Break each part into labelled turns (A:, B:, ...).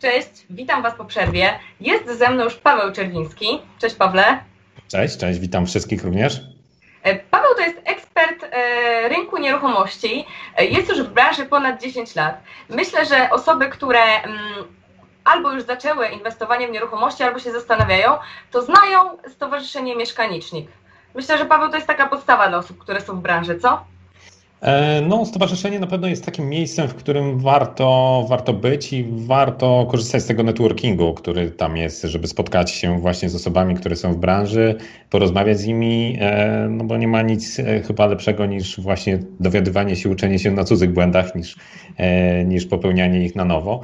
A: Cześć, witam Was po przerwie. Jest ze mną już Paweł Czerwiński. Cześć Pawle.
B: Cześć, cześć, witam wszystkich również.
A: E, Paweł to jest ekspert e, rynku nieruchomości. E, Jest już w branży ponad 10 lat. Myślę, że osoby, które mm, albo już zaczęły inwestowanie w nieruchomości, albo się zastanawiają, to znają Stowarzyszenie Mieszkanicznik. Myślę, że Paweł to jest taka podstawa dla osób, które są w branży, co?
B: E, No, stowarzyszenie na pewno jest takim miejscem, w którym warto, warto być i warto korzystać z tego networkingu, który tam jest, żeby spotkać się właśnie z osobami, które są w branży, porozmawiać z nimi, e, no bo nie ma nic e, chyba lepszego niż właśnie dowiadywanie się, uczenie się na cudzych błędach, niż, niż popełnianie ich na nowo.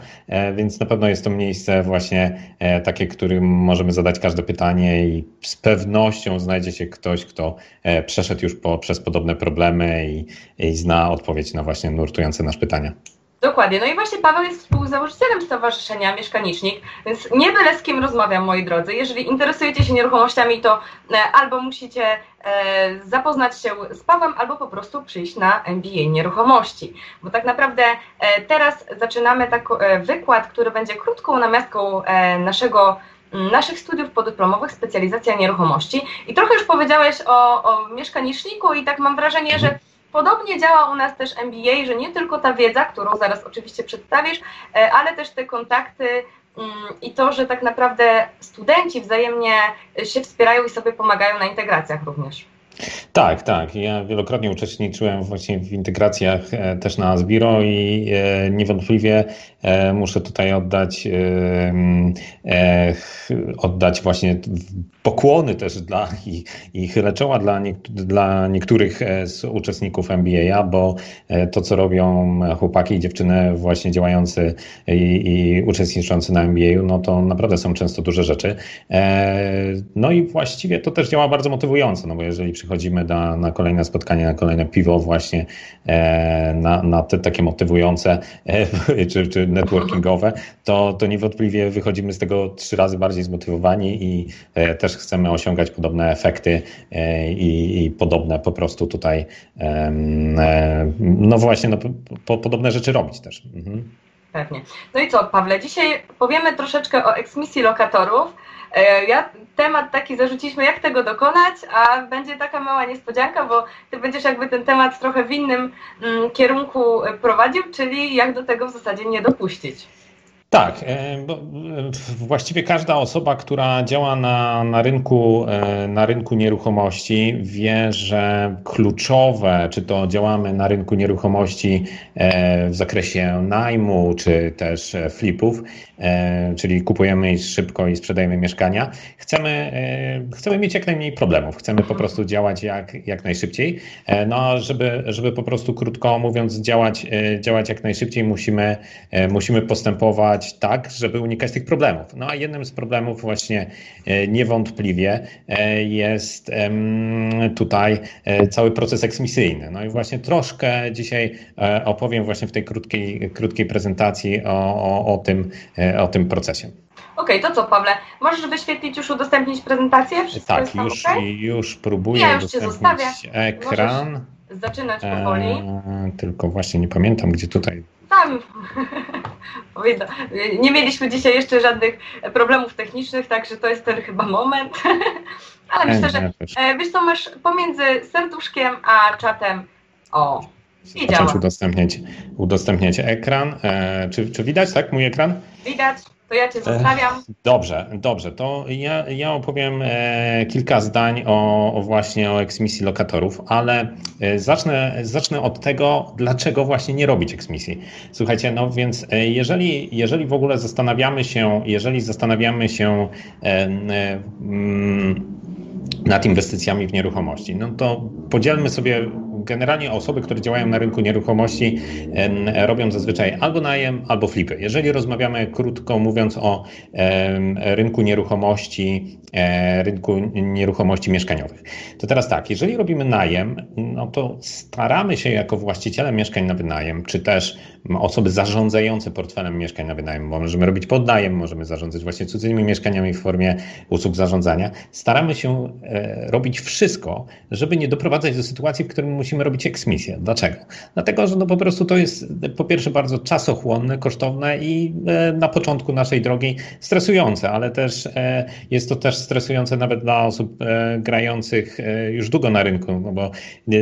B: Więc na pewno jest to miejsce właśnie takie, którym możemy zadać każde pytanie i z pewnością znajdzie się ktoś, kto przeszedł już po, przez podobne problemy i i zna odpowiedź na właśnie nurtujące nas pytania.
A: Dokładnie. No i właśnie Paweł jest współzałożycielem Stowarzyszenia Mieszkanicznik, więc nie byle z kim rozmawiam, moi drodzy. Jeżeli interesujecie się nieruchomościami, to e, albo musicie e, zapoznać się z Pawłem, albo po prostu przyjść na MBA Nieruchomości. Bo tak naprawdę e, teraz zaczynamy taki wykład, który będzie krótką namiastką naszego naszych studiów podyplomowych, specjalizacja nieruchomości. I trochę już powiedziałeś o, o mieszkaniczniku i tak mam wrażenie, że Podobnie działa u nas też MBA, że nie tylko ta wiedza, którą zaraz oczywiście przedstawisz, e, ale też te kontakty mm, i to, że tak naprawdę studenci wzajemnie się wspierają i sobie pomagają na integracjach również.
B: Tak, tak. Ja wielokrotnie uczestniczyłem właśnie w integracjach e, też na Asbiro i e, niewątpliwie e, muszę tutaj oddać, oddać właśnie pokłony też dla i, i chylę czoła dla, dla niektórych z uczestników MBA, bo to, co robią chłopaki i dziewczyny właśnie działający i, i uczestniczący na MBA, no to naprawdę są często duże rzeczy. No i właściwie to też działa bardzo motywująco, no bo jeżeli przychodzimy na, na kolejne spotkanie, na kolejne piwo właśnie, e, na, na te takie motywujące e, czy, czy networkingowe, to, to niewątpliwie wychodzimy z tego trzy razy bardziej zmotywowani i e, też chcemy osiągać podobne efekty i, i podobne po prostu tutaj no właśnie, no, po, podobne rzeczy robić też. Mhm.
A: Pewnie. No i co, Pawle, dzisiaj powiemy troszeczkę o eksmisji lokatorów. E, ja temat taki zarzuciliśmy, jak tego dokonać, a będzie taka mała niespodzianka, bo ty będziesz jakby ten temat trochę w innym mm, kierunku prowadził, czyli jak do tego w zasadzie nie dopuścić.
B: Tak, e, bo e, właściwie każda osoba, która działa na, na, rynku, e, na rynku nieruchomości, wie, że kluczowe, czy to działamy na rynku nieruchomości w zakresie najmu, czy też flipów, czyli kupujemy szybko i sprzedajemy mieszkania, chcemy, chcemy mieć jak najmniej problemów, chcemy po prostu działać jak, jak najszybciej. No, żeby, żeby po prostu krótko mówiąc, działać, działać jak najszybciej, musimy, musimy postępować tak, żeby unikać tych problemów. No a jednym z problemów właśnie e, niewątpliwie e, jest tutaj e, cały proces eksmisyjny. No i właśnie troszkę dzisiaj opowiem właśnie w tej krótkiej, krótkiej prezentacji o, o, o, tym, o tym procesie.
A: Okej, okay, to co Pawle, możesz wyświetlić już, udostępnić prezentację?
B: Wszystko tak, już, okay? już próbuję ja już udostępnić ekran.
A: Możesz zaczynać powoli.
B: Tylko właśnie nie pamiętam, gdzie tutaj
A: tam. Nie mieliśmy dzisiaj jeszcze żadnych problemów technicznych, także to jest ten chyba moment. Ale myślę, że e, wiesz co, masz pomiędzy serduszkiem a czatem. O, i działa.
B: Udostępniać, udostępniać ekran. E, czy, czy widać, tak, mój ekran?
A: Widać to ja Cię zostawiam.
B: Dobrze, dobrze. To ja, ja opowiem e, kilka zdań o, o, właśnie o eksmisji lokatorów, ale e, zacznę, zacznę od tego, dlaczego właśnie nie robić eksmisji. Słuchajcie, no więc e, jeżeli, jeżeli w ogóle zastanawiamy się, jeżeli zastanawiamy się e, e, mm, nad inwestycjami w nieruchomości, no to podzielmy sobie generalnie osoby, które działają na rynku nieruchomości, robią zazwyczaj albo najem, albo flipy. Jeżeli rozmawiamy krótko mówiąc o rynku nieruchomości, e, rynku nieruchomości mieszkaniowych, to teraz tak, jeżeli robimy najem, no to staramy się jako właściciele mieszkań na wynajem, czy też osoby zarządzające portfelem mieszkań na wynajem, możemy robić podnajem, możemy zarządzać właśnie cudzymi mieszkaniami w formie usług zarządzania, staramy się e, robić wszystko, żeby nie doprowadzać do sytuacji, w którym musimy musimy robić eksmisję. Dlaczego? Dlatego, że no po prostu to jest po pierwsze bardzo czasochłonne, kosztowne i na początku naszej drogi stresujące, ale też jest to też stresujące nawet dla osób grających już długo na rynku, no bo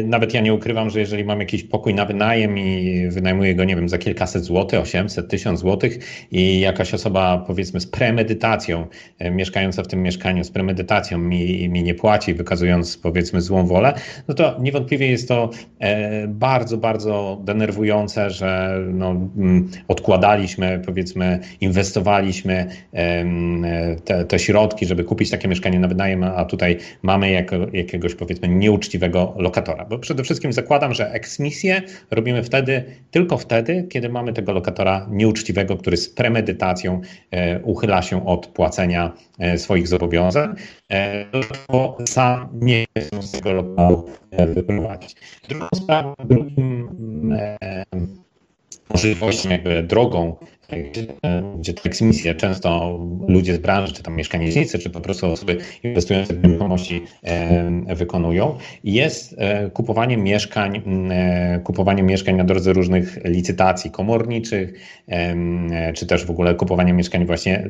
B: nawet ja nie ukrywam, że jeżeli mam jakiś pokój na wynajem i wynajmuję go, nie wiem, za kilkaset złotych, 800, 1000 złotych i jakaś osoba powiedzmy z premedytacją, mieszkająca w tym mieszkaniu z premedytacją mi, mi nie płaci, wykazując powiedzmy złą wolę, no to niewątpliwie jest to e, bardzo, bardzo denerwujące, że no, mm, odkładaliśmy, powiedzmy, inwestowaliśmy te, te środki, żeby kupić takie mieszkanie na wynajem, a tutaj mamy jakiegoś powiedzmy nieuczciwego lokatora. Bo przede wszystkim zakładam, że eksmisję robimy wtedy, tylko wtedy, kiedy mamy tego lokatora nieuczciwego, który z premedytacją e, uchyla się od płacenia e, swoich zobowiązań, bo sam nie chcę z tego lokalu wyprowadzić. Drugą sprawą, drugim możliwością, jakby drogą gdzie ta eksmisja często ludzie z branży, czy tam mieszkaniecznicy, czy po prostu osoby inwestujące w nieruchomości wykonują, jest e, kupowanie mieszkań, e, kupowanie mieszkań na drodze różnych licytacji komorniczych, czy też w ogóle kupowanie mieszkań właśnie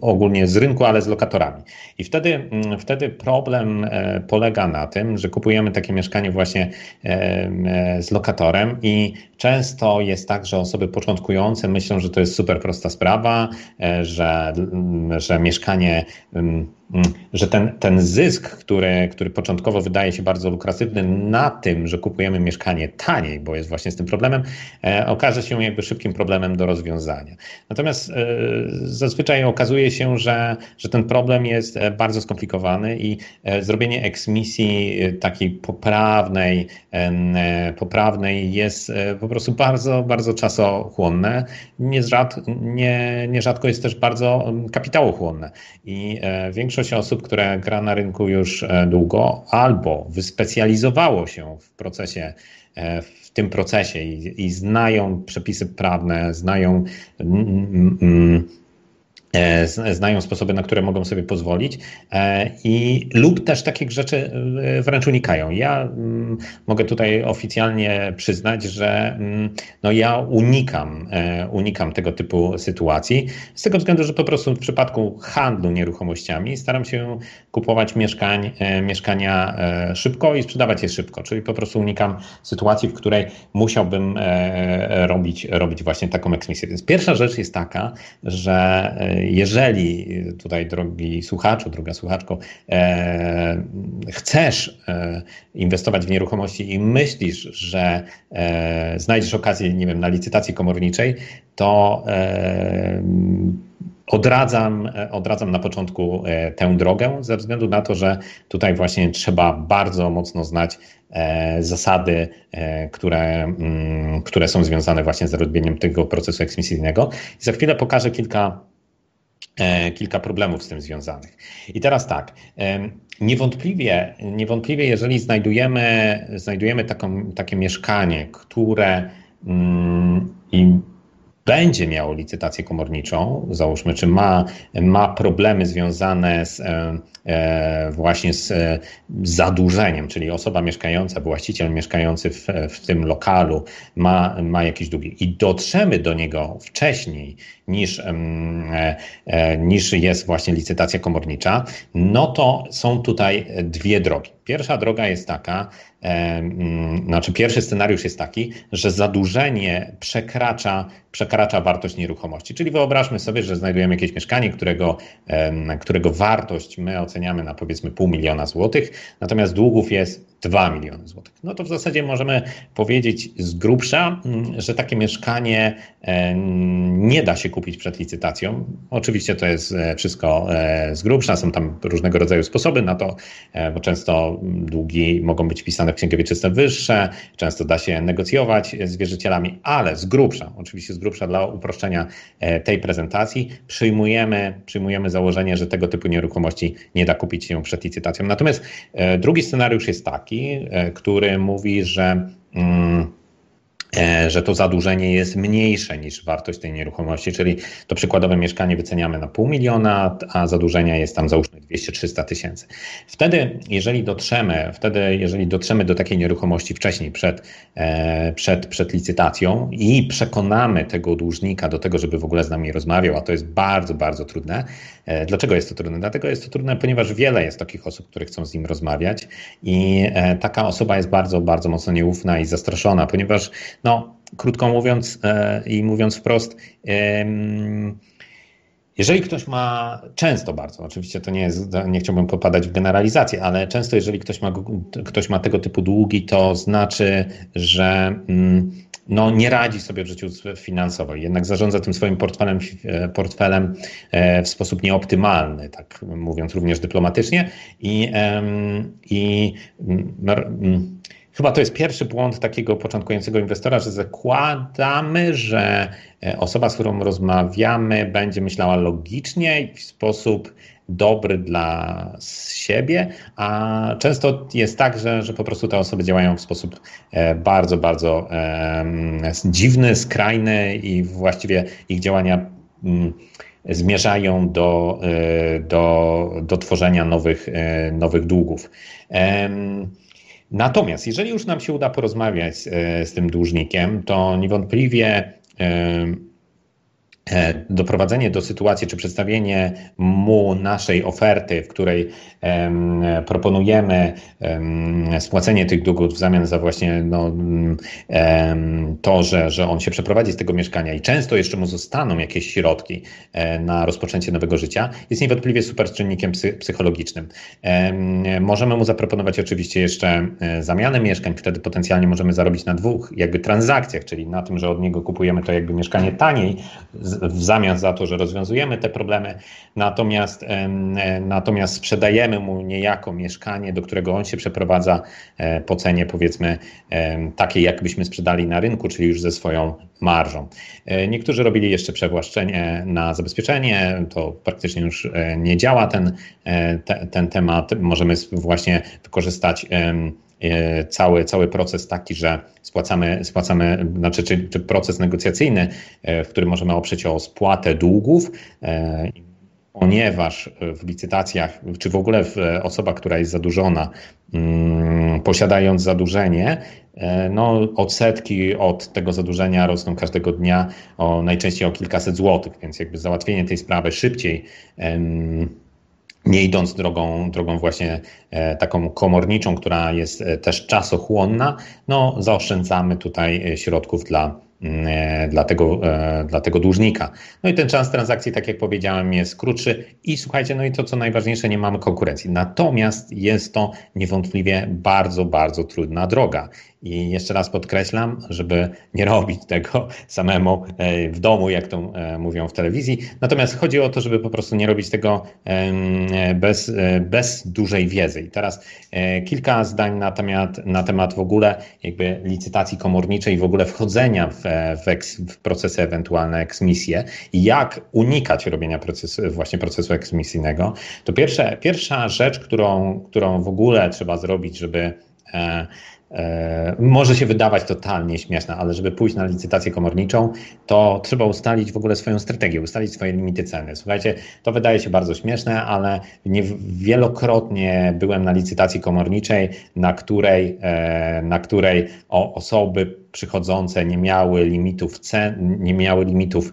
B: ogólnie z rynku, ale z lokatorami. I wtedy, wtedy problem e, polega na tym, że kupujemy takie mieszkanie właśnie z lokatorem i często jest tak, że osoby początkujące myślą, że to jest super prosta sprawa, e, że, że mieszkanie że ten, ten zysk, który, który początkowo wydaje się bardzo lukratywny na tym, że kupujemy mieszkanie taniej, bo jest właśnie z tym problemem, e, okaże się jakby szybkim problemem do rozwiązania. Natomiast e, zazwyczaj okazuje się, że, że ten problem jest e, bardzo skomplikowany i e, zrobienie eksmisji e, takiej poprawnej, e, poprawnej jest po prostu bardzo, bardzo czasochłonne. Nierzad, nie, nierzadko jest też bardzo kapitałochłonne i większość większość osób, które gra na rynku już e, długo, albo wyspecjalizowało się w procesie, e, w tym procesie i, i znają przepisy prawne, znają mm, mm, E, znają sposoby, na które mogą sobie pozwolić e, i lub też takich rzeczy e, wręcz unikają. Ja mm, mogę tutaj oficjalnie przyznać, że mm, no ja unikam, unikam tego typu sytuacji z tego względu, że po prostu w przypadku handlu nieruchomościami staram się kupować mieszkań, mieszkania szybko i sprzedawać je szybko, czyli po prostu unikam sytuacji, w której musiałbym robić, robić właśnie taką eksmisję. Więc pierwsza rzecz jest taka, że jeżeli tutaj, drogi słuchaczu, droga słuchaczko, e, chcesz e, inwestować w nieruchomości i myślisz, że e, znajdziesz okazję, nie wiem, na licytacji komorniczej, to e, Odradzam, odradzam na początku e, tę drogę, ze względu na to, że tutaj właśnie trzeba bardzo mocno znać e, zasady, które, mm, które są związane właśnie z robieniem tego procesu eksmisyjnego. Za chwilę pokażę kilka kilka problemów z tym związanych. I teraz tak, niewątpliwie, niewątpliwie jeżeli znajdujemy, znajdujemy taką, takie mieszkanie, które mm, i będzie miało licytację komorniczą, załóżmy, czy ma, ma problemy związane z, e, e, właśnie z zadłużeniem, czyli osoba mieszkająca, właściciel mieszkający w, w tym lokalu ma, ma jakieś długi. I dotrzemy do niego wcześniej niż, e, niż jest właśnie licytacja komornicza, no to są tutaj dwie drogi. Pierwsza droga jest taka, znaczy pierwszy scenariusz jest taki, że zadłużenie przekracza, przekracza wartość nieruchomości. Czyli wyobraźmy sobie, że znajdujemy jakieś mieszkanie, którego, którego wartość my oceniamy na powiedzmy pół miliona złotych, natomiast długów jest 2 miliony złotych. No to w zasadzie możemy powiedzieć z grubsza, mm, że takie mieszkanie e, nie da się kupić przed licytacją. Oczywiście to jest e, wszystko e, z grubsza, są tam różnego rodzaju sposoby na to, bo często długi mogą być wpisane w księgę wieczyste wyższe, często da się negocjować z wierzycielami, ale z grubsza, oczywiście z grubsza dla uproszczenia tej prezentacji, przyjmujemy, przyjmujemy założenie, że tego typu nieruchomości nie da kupić się przed licytacją. Natomiast drugi scenariusz jest taki, E, który mówi, że mm, E, że to zadłużenie jest mniejsze niż wartość tej nieruchomości, czyli to przykładowe mieszkanie wyceniamy na pół miliona, a zadłużenia jest tam załóżmy 200-300 tysięcy. Wtedy, jeżeli dotrzemy, wtedy, jeżeli dotrzemy do takiej nieruchomości wcześniej, przed, e, przed, przed licytacją i przekonamy tego dłużnika do tego, żeby w ogóle z nami rozmawiał, a to jest bardzo, bardzo trudne. E, dlaczego jest to trudne? Dlatego jest to trudne, ponieważ wiele jest takich osób, które chcą z nim rozmawiać i taka osoba jest bardzo, bardzo mocno nieufna i zastraszona, ponieważ no, krótko mówiąc e, i mówiąc wprost, jeżeli ktoś ma, często bardzo, oczywiście to nie jest, nie chciałbym popadać w generalizację, ale często jeżeli ktoś ma, ktoś ma tego typu długi, to znaczy, że mm, no, nie radzi sobie w życiu finansowo, jednak zarządza tym swoim portfelem, e, portfelem e, w sposób nieoptymalny, tak mówiąc również dyplomatycznie. I, i mm, Chyba to jest pierwszy błąd takiego początkującego inwestora, że zakładamy, że e, osoba, z którą rozmawiamy, będzie myślała logicznie i w sposób dobry dla siebie, a często jest tak, że, że po prostu te osoby działają w sposób e, bardzo, bardzo dziwny, skrajny i właściwie ich działania mm, zmierzają do, e, do, do tworzenia nowych, nowych długów. Natomiast jeżeli już nam się uda porozmawiać e, z tym dłużnikiem, to niewątpliwie E, doprowadzenie do sytuacji, czy przedstawienie mu naszej oferty, w której proponujemy um, spłacenie tych długów w zamian za właśnie no, um, to, że, że on się przeprowadzi z tego mieszkania i często jeszcze mu zostaną jakieś środki e, na rozpoczęcie nowego życia, jest niewątpliwie super czynnikiem psy, psychologicznym. Możemy mu zaproponować oczywiście jeszcze e, zamianę mieszkań, wtedy potencjalnie możemy zarobić na dwóch jakby transakcjach, czyli na tym, że od niego kupujemy to jakby mieszkanie taniej, w zamian za to, że rozwiązujemy te problemy, natomiast, natomiast sprzedajemy mu niejako mieszkanie, do którego on się przeprowadza e, po cenie powiedzmy takiej, jakbyśmy sprzedali na rynku, czyli już ze swoją marżą. E, niektórzy robili jeszcze przewłaszczenie na zabezpieczenie, to praktycznie już e, nie działa ten, ten temat. Możemy właśnie wykorzystać E, cały, cały proces taki, że spłacamy, spłacamy znaczy, czy, czy proces negocjacyjny, e, w którym możemy oprzeć o spłatę długów, e, ponieważ w licytacjach, czy w ogóle osoba, która jest zadłużona, mm, posiadając zadłużenie, no, odsetki od tego zadłużenia rosną każdego dnia o najczęściej o kilkaset złotych, więc jakby załatwienie tej sprawy szybciej nie idąc drogą, drogą właśnie e, taką komorniczą, która jest e, też czasochłonna, no zaoszczędzamy tutaj e, środków dla, mm, dla, tego, dla tego dłużnika. No i ten czas transakcji, tak jak powiedziałem, jest krótszy i słuchajcie, no i to co najważniejsze, nie mamy konkurencji. Natomiast jest to niewątpliwie bardzo, bardzo trudna droga i jeszcze raz podkreślam, żeby nie robić tego samemu e, w domu, jak to e, mówią w telewizji. Natomiast chodzi o to, żeby po prostu nie robić tego bez, e, bez dużej wiedzy. I teraz kilka zdań na temat, na temat w ogóle jakby licytacji komorniczej w ogóle wchodzenia w, w, eks, w procesy ewentualne eksmisje i jak unikać robienia procesu, właśnie procesu eksmisyjnego. To pierwsze, pierwsza rzecz, którą, którą w ogóle trzeba zrobić, żeby E, może się wydawać totalnie śmieszne, ale żeby pójść na licytację komorniczą, to trzeba ustalić w ogóle swoją strategię, ustalić swoje limity ceny. Słuchajcie, to wydaje się bardzo śmieszne, ale nie, wielokrotnie byłem na licytacji komorniczej, na której, e, na której osoby przychodzące nie miały limitów cen, nie miały limitów,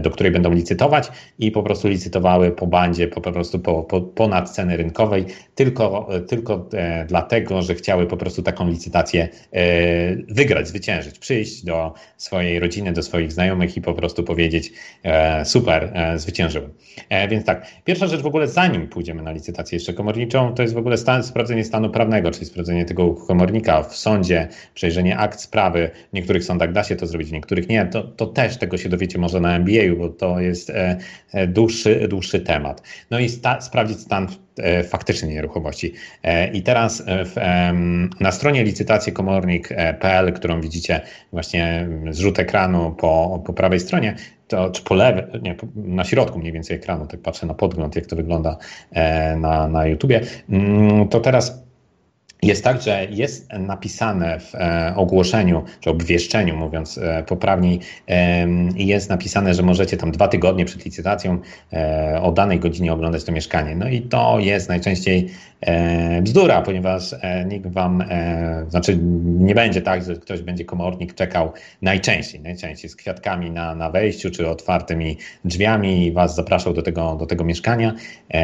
B: do której będą licytować i po prostu licytowały po bandzie, po, prostu po, po, ponad ceny rynkowej, tylko, tylko e, dlatego, że chciały po prostu taką licytację e, wygrać, zwyciężyć, przyjść do swojej rodziny, do swoich znajomych i po prostu powiedzieć e, super, zwyciężyłem. Więc tak, pierwsza rzecz w ogóle, zanim pójdziemy na licytację jeszcze komorniczą, to jest w ogóle stan, sprawdzenie stanu prawnego, czyli sprawdzenie tego komornika w sądzie, przejrzenie akt sprawy. W niektórych sądach da się to zrobić, w niektórych nie. To, to też tego się dowiecie może na MBA, bo to jest e, e, dłuższy, dłuższy temat. No i sta, sprawdzić stan e, faktycznej nieruchomości. I teraz w, na stronie licytacjekomornik.pl, którą widzicie właśnie zrzut ekranu po, po prawej stronie, to, czy po lewej, nie, na środku mniej więcej ekranu, tak patrzę na podgląd, jak to wygląda na, na YouTubie, mm, to teraz jest tak, że jest napisane w e, ogłoszeniu, czy obwieszczeniu, mówiąc e, poprawniej, jest napisane, że możecie tam dwa tygodnie przed licytacją e, o danej godzinie oglądać to mieszkanie. No i to jest najczęściej bzdura, ponieważ nikt wam, znaczy nie będzie tak, że ktoś będzie komornik czekał najczęściej, najczęściej z kwiatkami na, na wejściu, czy otwartymi drzwiami i was zapraszał do tego, do tego mieszkania.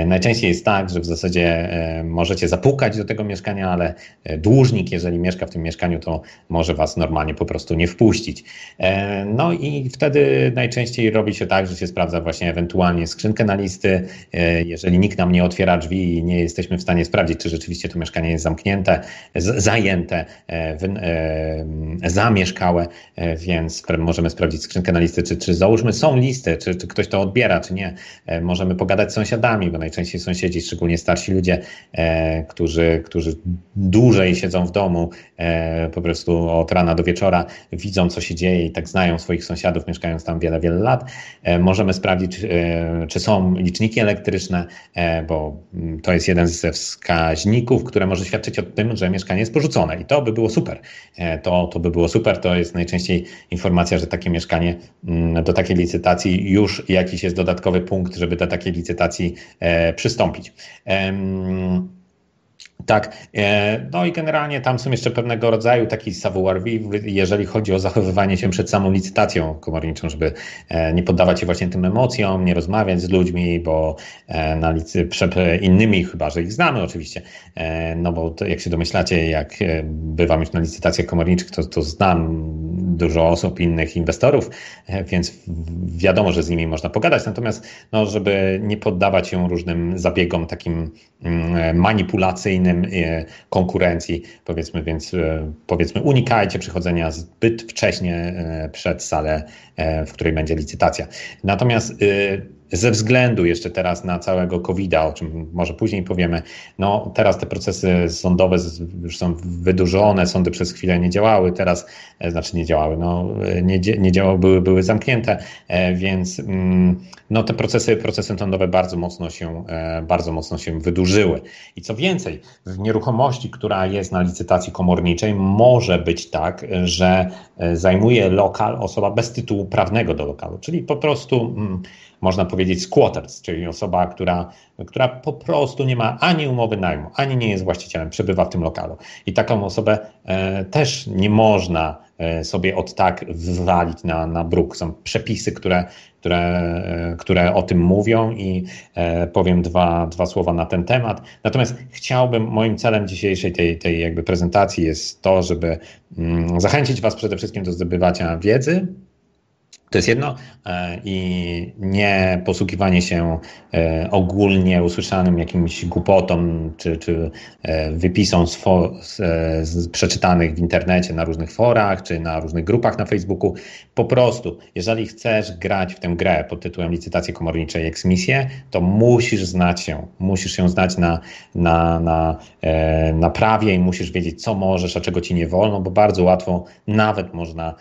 B: Najczęściej jest tak, że w zasadzie możecie zapukać do tego mieszkania, ale e, dłużnik, jeżeli mieszka w tym mieszkaniu, to może was normalnie po prostu nie wpuścić. E, no i wtedy najczęściej robi się tak, że się sprawdza właśnie ewentualnie skrzynkę na listy. E, jeżeli nikt nam nie otwiera drzwi i nie jesteśmy w stanie sprawdzić, czy rzeczywiście to mieszkanie jest zamknięte, zajęte, zamieszkałe, więc możemy sprawdzić skrzynkę na listy, czy, czy załóżmy są listy, czy, czy ktoś to odbiera, czy nie. Możemy pogadać z sąsiadami, bo najczęściej sąsiedzi, szczególnie starsi ludzie, którzy, którzy dłużej siedzą w domu, e, po prostu od rana do wieczora, widzą co się dzieje i tak znają swoich sąsiadów, mieszkając tam wiele, wiele lat. E, możemy sprawdzić, e, czy są liczniki elektryczne, bo mm, to jest jeden ze wskaźników, które może świadczyć o tym, że mieszkanie jest porzucone i to by było super. To, to by było super, to jest najczęściej informacja, że takie mieszkanie mm, do takiej licytacji już jakiś jest dodatkowy punkt, żeby do takiej licytacji przystąpić. Tak, e, no i generalnie tam są jeszcze pewnego rodzaju taki savoir-vivre, jeżeli chodzi o zachowywanie się przed samą licytacją komorniczą, żeby e, nie poddawać się właśnie tym emocjom, nie rozmawiać z ludźmi, bo e, na licy, przed innymi, chyba że ich znamy oczywiście, no bo to, jak się domyślacie, jak bywam już na licytacjach komorniczych, to, to znam dużo osób, innych inwestorów, więc wiadomo, że z nimi można pogadać, natomiast no, żeby nie poddawać się różnym zabiegom takim mm, manipulacyjnym, E, konkurencji, powiedzmy, więc e, powiedzmy unikajcie przychodzenia zbyt wcześnie e, przed salę, w której będzie licytacja. Natomiast ze względu jeszcze teraz na całego COVID-a, o czym może później powiemy, no teraz te procesy sądowe już są wydłużone, sądy przez chwilę nie działały, teraz, e, znaczy nie działały, no nie, nie działały, były, były zamknięte, e, więc mm, no te procesy, procesy sądowe bardzo mocno się, e, bardzo mocno się wydłużyły. I co więcej, w nieruchomości, która jest na licytacji komorniczej, może być tak, że zajmuje lokal osoba bez tytułu prawnego do lokalu, czyli po prostu mm, można powiedzieć squatters, czyli osoba, która, która po prostu nie ma ani umowy najmu, ani nie jest właścicielem, przebywa w tym lokalu. I taką osobę e, też nie można e, sobie od tak wywalić na, na bruk. Są przepisy, które, które, e, które o tym mówią i powiem dwa, dwa słowa na ten temat. Natomiast chciałbym, moim celem dzisiejszej tej, tej jakby prezentacji jest to, żeby mm, zachęcić Was przede wszystkim do zdobywania wiedzy, to jest jedno e, i nie posługiwanie się e, ogólnie usłyszanym jakimś głupotom czy, czy e, wypisom z, z, z przeczytanych w internecie na różnych forach czy na różnych grupach na Facebooku. Po prostu, jeżeli chcesz grać w tę grę pod tytułem licytacje komornicze i eksmisje, to musisz znać się, musisz się znać na, na, na, na prawie i musisz wiedzieć, co możesz, a czego ci nie wolno, bo bardzo łatwo nawet można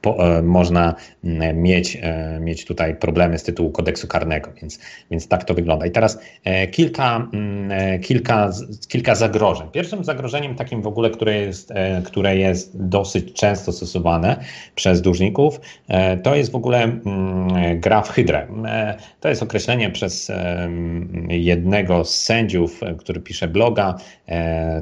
B: po, e, można mm, mieć, e, mieć tutaj problemy z tytułu kodeksu karnego, więc, więc tak to wygląda. I teraz e, kilka, mm, kilka, kilka zagrożeń. Pierwszym zagrożeniem takim w ogóle, które jest, które jest dosyć często stosowane przez dłużników, to jest w ogóle mm, gra w hydrę. To jest określenie przez jednego z sędziów, który pisze bloga,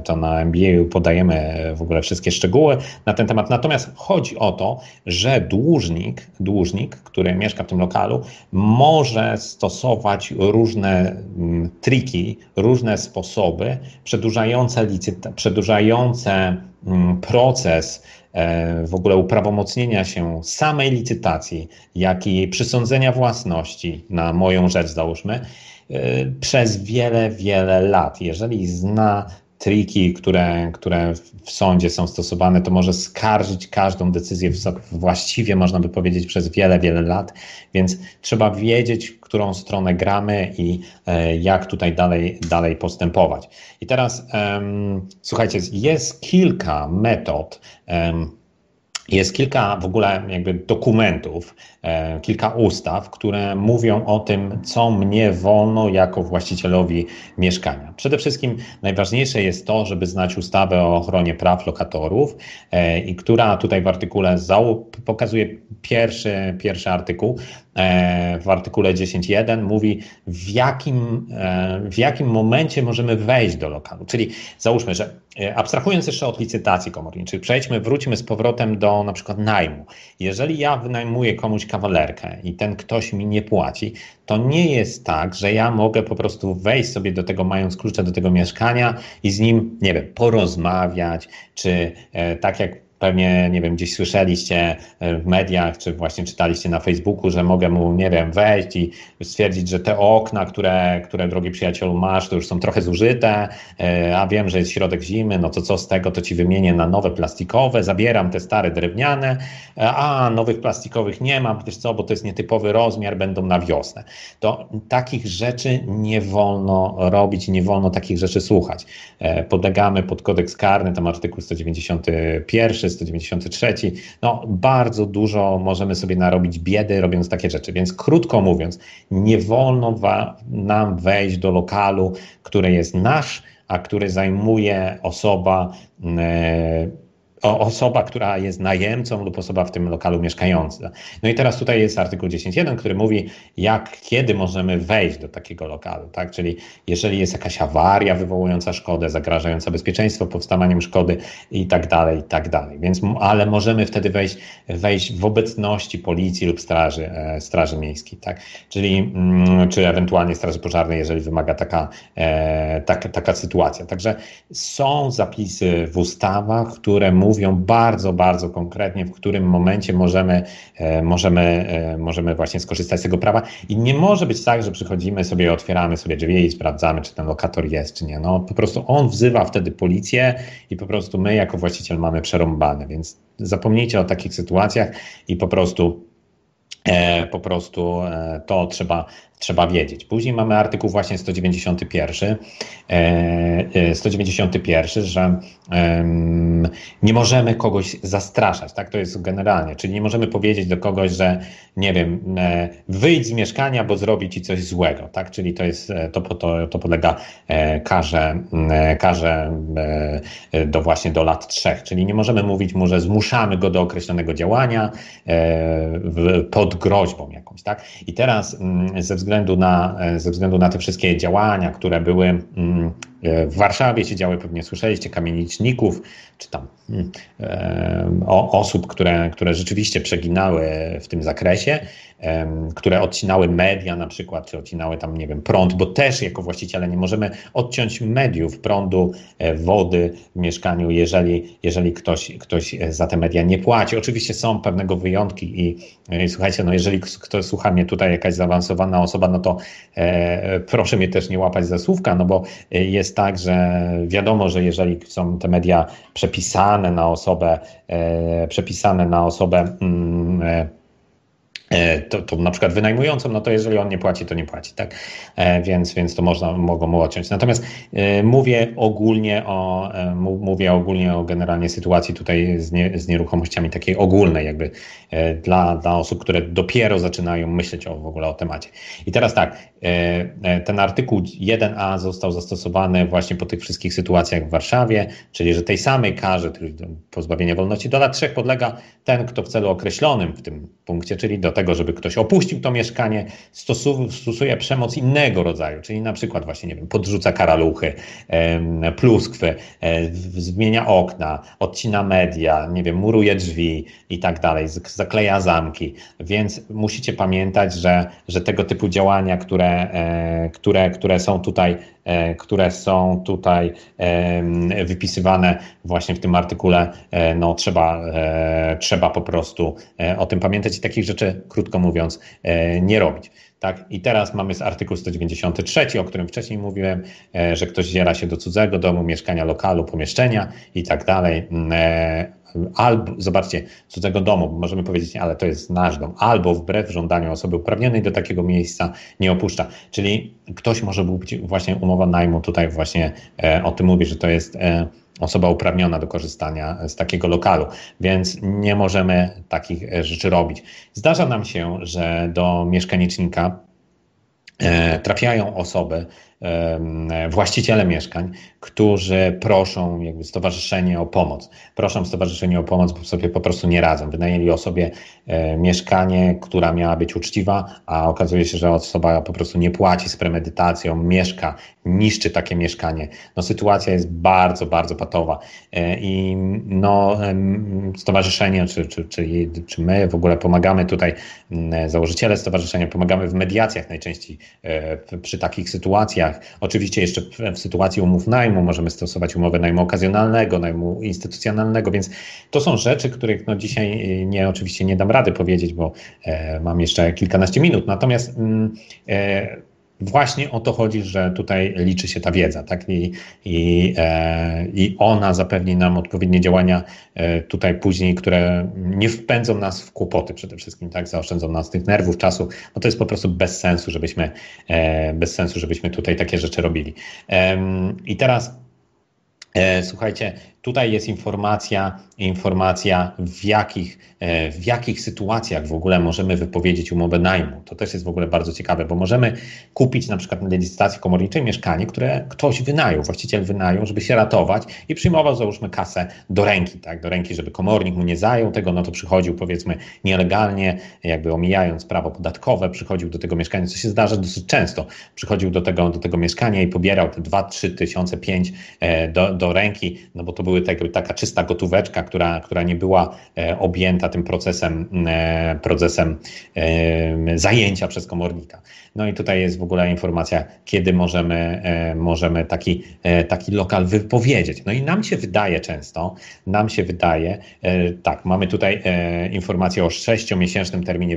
B: to na MBA podajemy w ogóle wszystkie szczegóły na ten temat. Natomiast chodzi o to, że dłużnik, dłużnik, który mieszka w tym lokalu, może stosować różne mm, triki, różne sposoby przedłużające, licyta- przedłużające mm, proces e, w ogóle uprawomocnienia się samej licytacji, jak i przysądzenia własności na moją rzecz, załóżmy, e, przez wiele, wiele lat. Jeżeli zna triki, które, które w sądzie są stosowane, to może skarżyć każdą decyzję właściwie, można by powiedzieć, przez wiele, wiele lat, więc trzeba wiedzieć, którą stronę gramy i e, jak tutaj dalej, dalej postępować. I teraz słuchajcie, jest kilka metod. Jest kilka w ogóle jakby dokumentów, e, kilka ustaw, które mówią o tym, co mnie wolno jako właścicielowi mieszkania. Przede wszystkim najważniejsze jest to, żeby znać ustawę o ochronie praw lokatorów e, i która tutaj w artykule pokazuje pierwszy, pierwszy artykuł, e, w artykule 10.1 mówi, w jakim, w jakim momencie możemy wejść do lokalu. Czyli załóżmy, że abstrahując jeszcze od licytacji komorniczych, przejdźmy, wróćmy z powrotem do na przykład najmu. Jeżeli ja wynajmuję komuś kawalerkę i ten ktoś mi nie płaci, to nie jest tak, że ja mogę po prostu wejść sobie do tego, mając klucze do tego mieszkania i z nim, nie wiem, porozmawiać, czy e, tak jak pewnie, nie wiem, gdzieś słyszeliście e, w mediach, czy właśnie czytaliście na Facebooku, że mogę mu, nie wiem, wejść i stwierdzić, że te okna, które, które drogi przyjacielu masz, to już są trochę zużyte, e, a wiem, że jest środek zimy, no to co z tego, to ci wymienię na nowe plastikowe, zabieram te stare drewniane, e, a nowych plastikowych nie mam, wiesz co, bo to jest nietypowy rozmiar, będą na wiosnę. To takich rzeczy nie wolno robić, nie wolno takich rzeczy słuchać. Podlegamy pod kodeks karny, tam artykuł 191, 193. No, bardzo dużo możemy sobie narobić biedy, robiąc takie rzeczy. Więc krótko mówiąc, nie wolno nam wejść do lokalu, który jest nasz, a który zajmuje osoba. Yy, osoba, która jest najemcą lub osoba w tym lokalu mieszkająca. No i teraz tutaj jest artykuł 10.1, który mówi, jak, kiedy możemy wejść do takiego lokalu, tak? Czyli jeżeli jest jakaś awaria wywołująca szkodę, zagrażająca bezpieczeństwo powstawaniem szkody i tak dalej, i tak dalej. Więc, ale możemy wtedy wejść, wejść w obecności policji lub straży, e, straży miejskiej, tak? Czyli, mm, czy ewentualnie straży pożarnej, jeżeli wymaga taka, e, taka, taka sytuacja. Także są zapisy w ustawach, które mówią, mówią bardzo, bardzo konkretnie, w którym momencie możemy, e, możemy, e, możemy właśnie skorzystać z tego prawa. I nie może być tak, że przychodzimy sobie, otwieramy sobie drzwi i sprawdzamy, czy ten lokator jest, czy nie. No po prostu on wzywa wtedy policję i po prostu my jako właściciel mamy przerąbane, więc zapomnijcie o takich sytuacjach i po prostu E, po prostu to trzeba, trzeba wiedzieć. Później mamy artykuł właśnie 191, 191, e, że nie możemy kogoś zastraszać, tak to jest generalnie, czyli nie możemy powiedzieć do kogoś, że nie wiem, wyjdź z mieszkania, bo zrobi ci coś złego, tak, czyli to jest, to, to, to podlega karze, karze do właśnie do lat trzech, czyli nie możemy mówić mu, że zmuszamy go do określonego działania pod groźbą jakąś, tak? I teraz mm, ze względu na, e, ze względu na te wszystkie działania, które były mm, w Warszawie się działy, pewnie słyszeliście, kamieniczników, czy tam mm, e, o, osób, które, które rzeczywiście przeginały w tym zakresie, które odcinały media na przykład, czy odcinały tam, nie wiem, prąd, bo też jako właściciele nie możemy odciąć mediów, prądu, e, wody w mieszkaniu, jeżeli, jeżeli ktoś, ktoś za te media nie płaci. Oczywiście są pewnego wyjątki i, i słuchajcie, no jeżeli ktoś słucha mnie tutaj jakaś zaawansowana osoba, no to e, proszę mnie też nie łapać za słówka, no bo e, tak, że wiadomo, że jeżeli są te media przepisane na osobę, e, przepisane na osobę, mm, E, to, to na przykład wynajmującą, no to jeżeli on nie płaci, to nie płaci, tak? E, więc, więc to można, mogą mu odciąć. Natomiast e, mówię ogólnie o, mówię ogólnie o generalnie sytuacji tutaj z, nie, z nieruchomościami takiej ogólnej, jakby dla, dla osób, które dopiero zaczynają myśleć o, w ogóle o temacie. I teraz tak, ten artykuł 1a został zastosowany właśnie po tych wszystkich sytuacjach w Warszawie, czyli że tej samej karze, czyli pozbawienia wolności do lat trzech podlega ten, kto w celu określonym w tym punkcie, czyli do tego, żeby ktoś opuścił to mieszkanie, stosuje przemoc innego rodzaju, czyli na przykład właśnie, nie wiem, podrzuca karaluchy, pluskwy, e, zmienia okna, odcina media, nie wiem, muruje drzwi i tak dalej, zakleja zamki, więc musicie pamiętać, że, że tego typu działania, które, e, które, które są tutaj które są tutaj wypisywane właśnie w tym artykule, e, no trzeba, e, trzeba po prostu o tym pamiętać i takich rzeczy, krótko mówiąc, nie robić. Tak? I teraz mamy z artykuł 193, o którym wcześniej mówiłem, że ktoś ziera się do cudzego domu, mieszkania, lokalu, pomieszczenia i tak dalej albo, zobaczcie, cudzego domu, możemy powiedzieć, ale to jest nasz dom, albo wbrew żądaniu osoby uprawnionej do takiego miejsca nie opuszcza. Czyli ktoś może być właśnie umowa najmu tutaj właśnie e, o tym mówi, że to jest e, osoba uprawniona do korzystania z takiego lokalu, więc nie możemy takich rzeczy robić. Zdarza nam się, że do mieszkanicznika trafiają osoby, właściciele mieszkań, którzy proszą jakby stowarzyszenie o pomoc. Proszą stowarzyszenie o pomoc, bo sobie po prostu nie radzą. Wynajęli osobie e, mieszkanie, która miała być uczciwa, a okazuje się, że osoba po prostu nie płaci z premedytacją, mieszka, niszczy takie mieszkanie. No sytuacja jest bardzo, bardzo patowa e, i no stowarzyszenie, czy, czy, czy, czy my w ogóle pomagamy tutaj, założyciele stowarzyszenia, pomagamy w mediacjach najczęściej e, przy takich sytuacjach, Oczywiście jeszcze w, sytuacji umów najmu możemy stosować umowę najmu okazjonalnego, najmu instytucjonalnego, więc to są rzeczy, których no dzisiaj e, nie, oczywiście nie dam rady powiedzieć, bo e, mam jeszcze kilkanaście minut. Natomiast mm, e, Właśnie o to chodzi, że tutaj liczy się ta wiedza, tak? I, i, e, i ona zapewni nam odpowiednie działania e, tutaj później, które nie wpędzą nas w kłopoty przede wszystkim, tak? Zaoszczędzą nas tych nerwów, czasu, bo to jest po prostu bez sensu, żebyśmy, e, bez sensu, żebyśmy tutaj takie rzeczy robili. I teraz e, Słuchajcie, Tutaj jest informacja, informacja w jakich, e, w jakich sytuacjach w ogóle możemy wypowiedzieć umowę najmu. To też jest w ogóle bardzo ciekawe, bo możemy kupić na przykład na licytacji komorniczej mieszkanie, które ktoś wynajął, właściciel wynajął, żeby się ratować i przyjmował załóżmy kasę do ręki, tak, do ręki, żeby komornik mu nie zajął tego, no to przychodził powiedzmy nielegalnie, jakby omijając prawo podatkowe, przychodził do tego mieszkania, co się zdarza dosyć często, przychodził do tego, do tego mieszkania i pobierał te 2, 3 tysiące, 5 e, do, do ręki, no bo to były były tak, taka czysta gotóweczka, która, która nie była e, objęta tym procesem, e, procesem e, zajęcia przez komornika. No i tutaj jest w ogóle informacja, kiedy możemy, możemy taki, taki lokal wypowiedzieć. No i nam się wydaje często, nam się wydaje, tak, mamy tutaj informację o sześciomiesięcznym terminie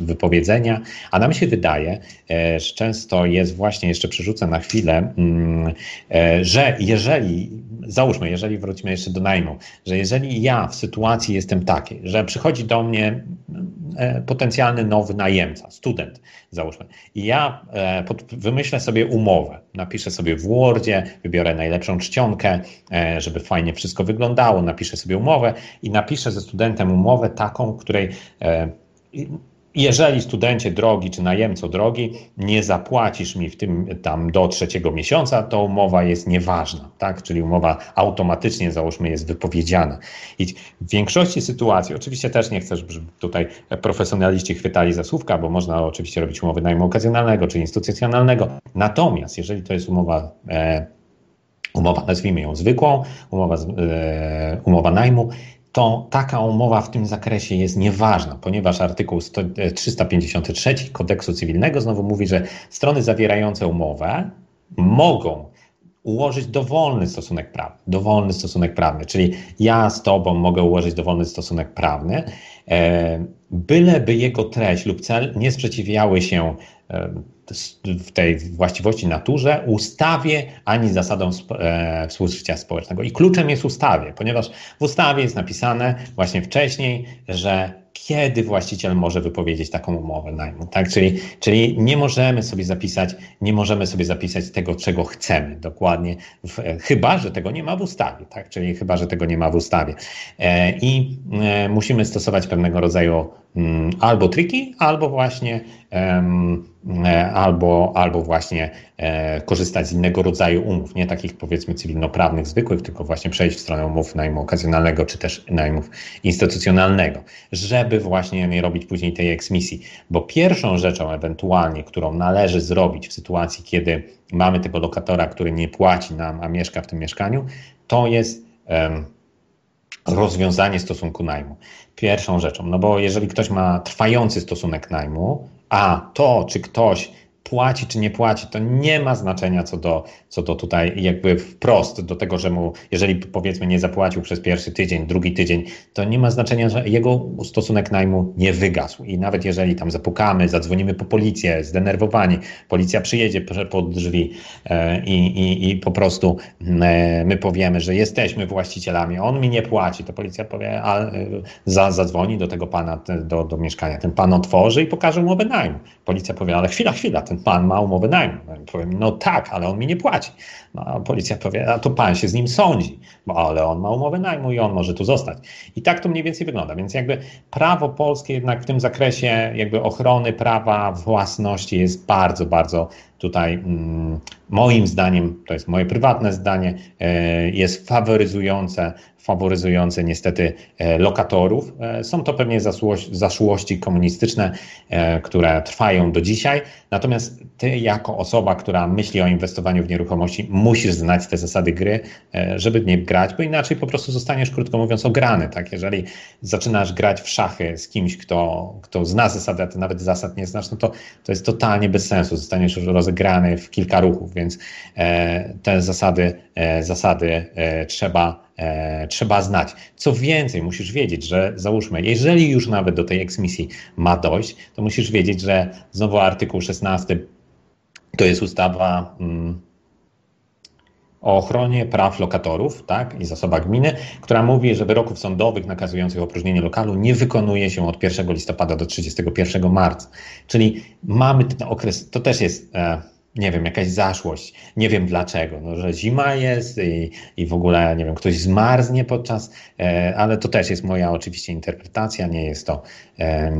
B: wypowiedzenia, a nam się wydaje, że często jest właśnie, jeszcze przerzucę na chwilę, mm, że jeżeli, załóżmy, jeżeli wrócimy jeszcze do najmu, że jeżeli ja w sytuacji jestem takiej, że przychodzi do mnie e, potencjalny nowy najemca, student, załóżmy, i ja e, wymyślę sobie umowę, napiszę sobie w Wordzie, wybiorę najlepszą czcionkę, e, żeby fajnie wszystko wyglądało, napiszę sobie umowę i napiszę ze studentem umowę taką, której jeżeli studencie drogi czy najemco drogi, nie zapłacisz mi w tym tam do trzeciego miesiąca, to umowa jest nieważna, tak? Czyli umowa automatycznie, załóżmy, jest wypowiedziana. I w większości sytuacji, oczywiście też nie chcę, żeby tutaj profesjonaliści chwytali za słówka, bo można oczywiście robić umowy najmu okazjonalnego czy instytucjonalnego. Natomiast jeżeli to jest umowa e, umowa, nazwijmy ją zwykłą, umowa, e, umowa najmu, to taka umowa w tym zakresie jest nieważna, ponieważ artykuł 353 e, kodeksu cywilnego znowu mówi, że strony zawierające umowę mogą ułożyć dowolny stosunek prawny. Dowolny stosunek prawny, czyli ja z tobą mogę ułożyć dowolny stosunek prawny, e, byleby jego treść lub cel nie sprzeciwiały się e, w tej właściwości naturze, ustawie ani zasadom e, współżycia społecznego. I kluczem jest ustawie, ponieważ w ustawie jest napisane właśnie wcześniej, że kiedy właściciel może wypowiedzieć taką umowę najmu, tak? Czyli, czyli nie możemy sobie zapisać, nie możemy sobie zapisać tego, czego chcemy dokładnie, w, chyba, że tego nie ma w ustawie, tak? Czyli chyba, że tego nie ma w ustawie. E, I e, musimy stosować pewnego rodzaju albo triki, albo właśnie E, albo, albo właśnie e, korzystać z innego rodzaju umów, nie takich powiedzmy cywilnoprawnych, zwykłych, tylko właśnie przejść w stronę umów najmu okazjonalnego, czy też najmów instytucjonalnego, żeby właśnie nie robić później tej eksmisji. Bo pierwszą rzeczą ewentualnie, którą należy zrobić w sytuacji, kiedy mamy tego lokatora, który nie płaci nam, a mieszka w tym mieszkaniu, to jest rozwiązanie stosunku najmu. Pierwszą rzeczą, no bo jeżeli ktoś ma trwający stosunek najmu, a to, czy ktoś płaci czy nie płaci, to nie ma znaczenia co do, co do tutaj jakby wprost do tego, że mu, jeżeli powiedzmy nie zapłacił przez pierwszy tydzień, drugi tydzień, to nie ma znaczenia, że jego stosunek najmu nie wygasł. I nawet jeżeli tam zapukamy, zadzwonimy po policję, zdenerwowani, policja przyjedzie pod drzwi e, i, i, i po prostu e, my powiemy, że jesteśmy właścicielami, on mi nie płaci, to policja powie, a e, za, zadzwoni do tego pana, do, do mieszkania. Ten pan otworzy i pokaże umowę najmu. Policja powie, ale chwila, chwila, ten pan ma umowę najmu. Powiem, no tak, ale on mi nie płaci. No, a policja powie, a to pan się z nim sądzi, bo ale on ma umowę najmu i on może tu zostać. I tak to mniej więcej wygląda. Więc jakby prawo polskie jednak w tym zakresie jakby ochrony prawa własności jest bardzo, bardzo tutaj mm, moim zdaniem, to jest moje prywatne zdanie, e, jest faworyzujące faworyzujące niestety e, lokatorów. E, są to pewnie zaszłości komunistyczne, e, które trwają do dzisiaj. Natomiast ty, jako osoba, która myśli o inwestowaniu w nieruchomości, musisz znać te zasady gry, żeby nie grać, bo inaczej po prostu zostaniesz, krótko mówiąc, ograny. Tak? Jeżeli zaczynasz grać w szachy z kimś, kto, kto zna zasady, a ty nawet zasad nie znasz, no to to jest totalnie bez sensu. Zostaniesz rozegrany w kilka ruchów, więc te zasady, zasady trzeba e, trzeba znać. Co więcej, musisz wiedzieć, że załóżmy, jeżeli już nawet do tej eksmisji ma dojść, to musisz wiedzieć, że znowu artykuł 16 to jest ustawa. Mm, o ochronie praw lokatorów tak, i zasobach gminy, która mówi, że wyroków sądowych nakazujących opróżnienie lokalu nie wykonuje się od 1 listopada do 31 marca. Czyli mamy ten okres, to też jest e, nie wiem, jakaś zaszłość, nie wiem dlaczego, no, że zima jest i, i w ogóle, nie wiem, ktoś zmarznie podczas, e, ale to też jest moja oczywiście interpretacja, nie jest to, e,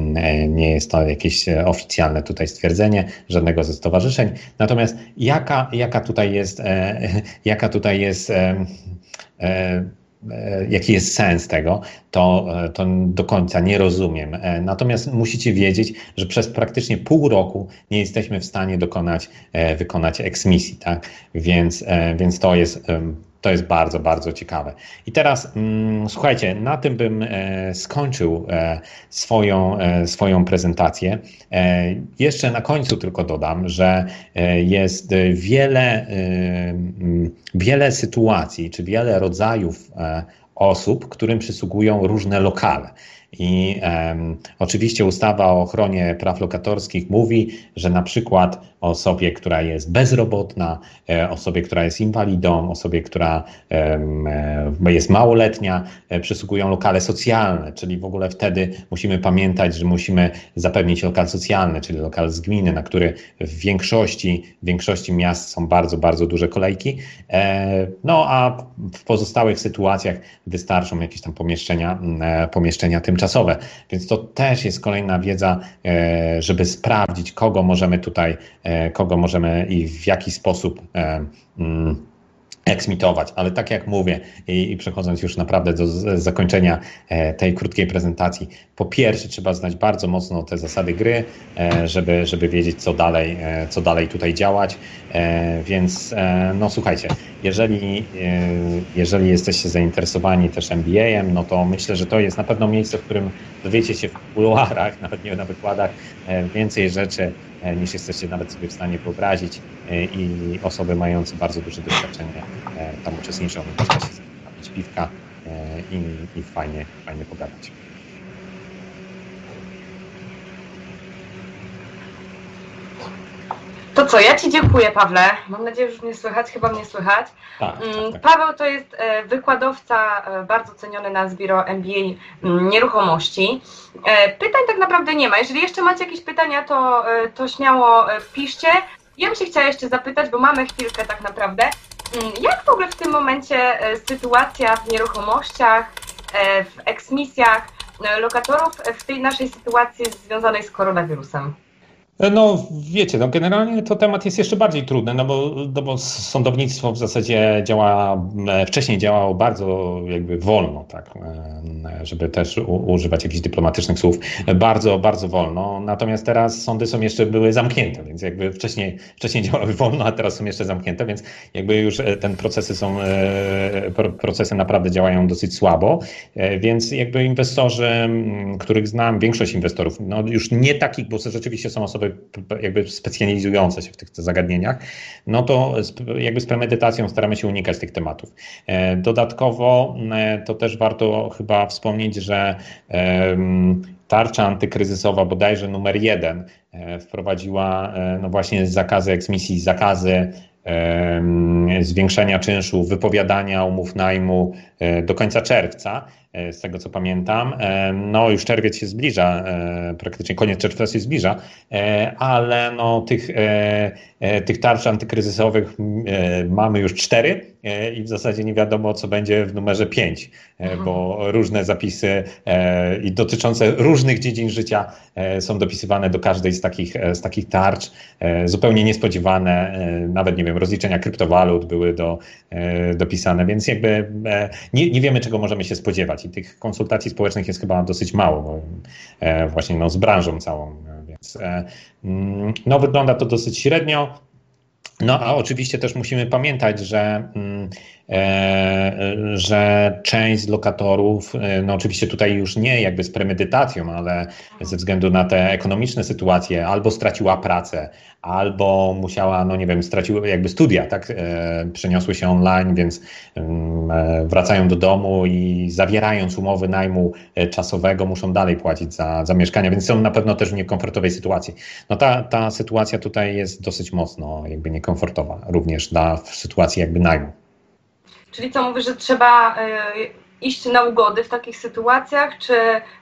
B: nie jest to jakieś oficjalne tutaj stwierdzenie żadnego ze stowarzyszeń. Natomiast jaka, jaka tutaj jest, e, jaka tutaj jest e, e, E, jaki jest sens tego, to, e, to do końca nie rozumiem. E, natomiast musicie wiedzieć, że przez praktycznie pół roku nie jesteśmy w stanie dokonać, wykonać eksmisji, tak? Więc, więc to jest to jest bardzo, bardzo ciekawe. I teraz mm, słuchajcie, na tym bym e, skończył e, swoją, e, swoją prezentację. Jeszcze na końcu tylko dodam, że jest wiele, e, wiele sytuacji, czy wiele rodzajów osób, którym przysługują różne lokale. I oczywiście ustawa o ochronie praw lokatorskich mówi, że na przykład osobie, która jest bezrobotna, e, osobie, która jest inwalidą, osobie, która e, jest małoletnia, e, przysługują lokale socjalne, czyli w ogóle wtedy musimy pamiętać, że musimy zapewnić lokal socjalny, czyli lokal z gminy, na który w większości, w większości miast są bardzo, bardzo duże kolejki. No a w pozostałych sytuacjach wystarczą jakieś tam pomieszczenia, pomieszczenia tymczasowe. Więc to też jest kolejna wiedza, żeby sprawdzić, kogo możemy tutaj E, kogo możemy i w jaki sposób e, mm, eksmitować, ale tak jak mówię i, i, przechodząc już naprawdę do zakończenia e, tej krótkiej prezentacji, po pierwsze trzeba znać bardzo mocno te zasady gry, e, żeby, żeby wiedzieć co dalej, e, co dalej tutaj działać, e, więc e, no słuchajcie, jeżeli, e, jeżeli jesteście zainteresowani też MBA-em, no to myślę, że to jest na pewno miejsce, w którym dowiecie się w kuluarach, nawet nie na wykładach, więcej rzeczy niż jesteście nawet sobie w stanie wyobrazić i osoby mające bardzo duże doświadczenie E, tam uczestniczą, można się napić piwka e, i, i fajnie, fajnie pogadać.
A: To co, ja Ci dziękuję, Pawle. Mam nadzieję, że już mnie słychać, chyba mnie słychać. Tak, tak, mm, tak. Paweł to jest e, wykładowca bardzo ceniony na Zbiro MBA mm, Nieruchomości. Pytań tak naprawdę nie ma. Jeżeli jeszcze macie jakieś pytania, to, to śmiało piszcie. Ja bym się chciała jeszcze zapytać, bo mamy chwilkę tak naprawdę. Mm, jak w ogóle w tym momencie e, sytuacja w nieruchomościach, e, w eksmisjach e, lokatorów w tej naszej sytuacji związanej z koronawirusem?
B: No wiecie, no generalnie to temat jest jeszcze bardziej trudny, no bo, no bo sądownictwo w zasadzie działa, e, wcześniej działało bardzo jakby wolno, tak, e, żeby też u, używać jakichś dyplomatycznych słów, bardzo, bardzo wolno, natomiast teraz sądy są jeszcze były zamknięte, więc jakby wcześniej, wcześniej działały wolno, a teraz są jeszcze zamknięte, więc jakby już e, ten procesy są, procesy naprawdę działają dosyć słabo, więc jakby inwestorzy, których znam, większość inwestorów, no już nie takich, bo rzeczywiście są osoby jakby specjalizujące się w tych zagadnieniach, no to jakby z premedytacją staramy się unikać tych tematów. E, dodatkowo e, to też warto chyba wspomnieć, że tarcza antykryzysowa bodajże numer jeden e, wprowadziła no właśnie zakazy eksmisji, zakazy zwiększenia czynszu, wypowiadania umów najmu do końca czerwca. E, z tego co pamiętam. E, no już czerwiec się zbliża, e, praktycznie koniec czerwca się zbliża, ale no tych, tych tarcz antykryzysowych mamy już cztery i w zasadzie nie wiadomo, co będzie w numerze pięć, bo różne zapisy i dotyczące różnych dziedzin życia są dopisywane do każdej z takich, z takich tarcz, zupełnie niespodziewane, nawet nie wiem, rozliczenia kryptowalut były do, dopisane, więc jakby nie, nie wiemy, czego możemy się spodziewać. I tych konsultacji społecznych jest chyba dosyć mało, bo, e, właśnie no, z branżą całą, e, więc e, mm, no, wygląda to dosyć średnio. No a oczywiście też musimy pamiętać, że mm, E, że część z lokatorów, e, no oczywiście tutaj już nie jakby z premedytacją, ale ze względu na te ekonomiczne sytuacje, albo straciła pracę, albo musiała, no nie wiem, straciły jakby studia, tak, e, przeniosły się online, więc mm, wracają do domu i zawierając umowy najmu czasowego muszą dalej płacić za, za mieszkania, więc są na pewno też w niekomfortowej sytuacji. No ta, ta sytuacja tutaj jest dosyć mocno jakby niekomfortowa, również dla w sytuacji jakby najmu.
A: Czyli co mówisz, że trzeba e, iść na ugody w takich sytuacjach, czy,